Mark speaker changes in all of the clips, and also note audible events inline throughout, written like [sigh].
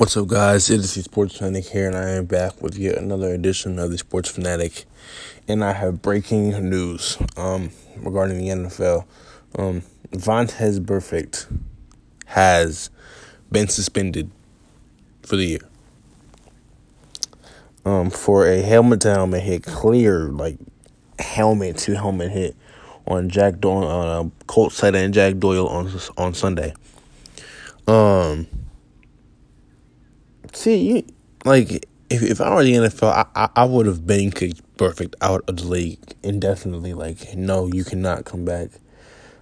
Speaker 1: What's up, guys? It is the Sports Fanatic here, and I am back with yet another edition of the Sports Fanatic. And I have breaking news um, regarding the NFL. Um, Vontaze Burfict has been suspended for the year um, for a helmet to helmet hit, clear like helmet to helmet hit on Jack Doyle, uh, Colts tight end Jack Doyle on on Sunday. Um See, you, like if if I were the NFL, I I, I would have been kicked Burfict out of the league indefinitely. Like, no, you cannot come back.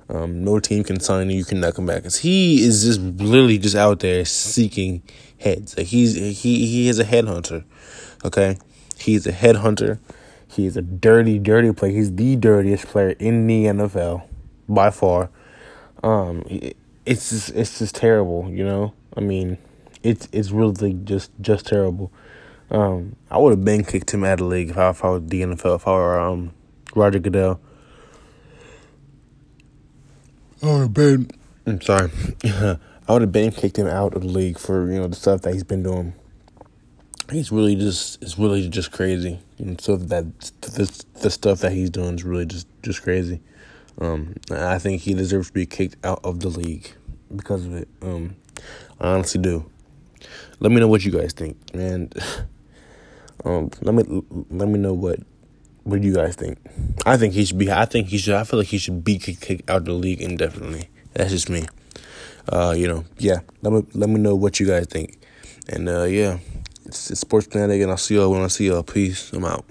Speaker 1: Um, no team can sign you. You cannot come back because he is just literally just out there seeking heads. Like he's he he is a headhunter. Okay, he's a headhunter. He's a dirty, dirty player. He's the dirtiest player in the NFL by far. Um, it's just it's just terrible. You know, I mean it's it's really just just terrible. Um, I would have been kicked him out of the league if I, if I was the NFL, if I were um, Roger Goodell. I would have been. I'm sorry. [laughs] I would have been kicked him out of the league for you know the stuff that he's been doing. He's really just it's really just crazy. And so that the the stuff that he's doing is really just just crazy. Um, I think he deserves to be kicked out of the league because of it. Um, I honestly do. Let me know what you guys think, and [laughs] um, let me let me know what what do you guys think. I think he should be. I think he should. I feel like he should be kicked out of the league indefinitely. That's just me. Uh, you know, yeah. Let me let me know what you guys think, and uh, yeah, it's, it's Sports Fanatic, and I'll see y'all when I see y'all. Peace. I'm out.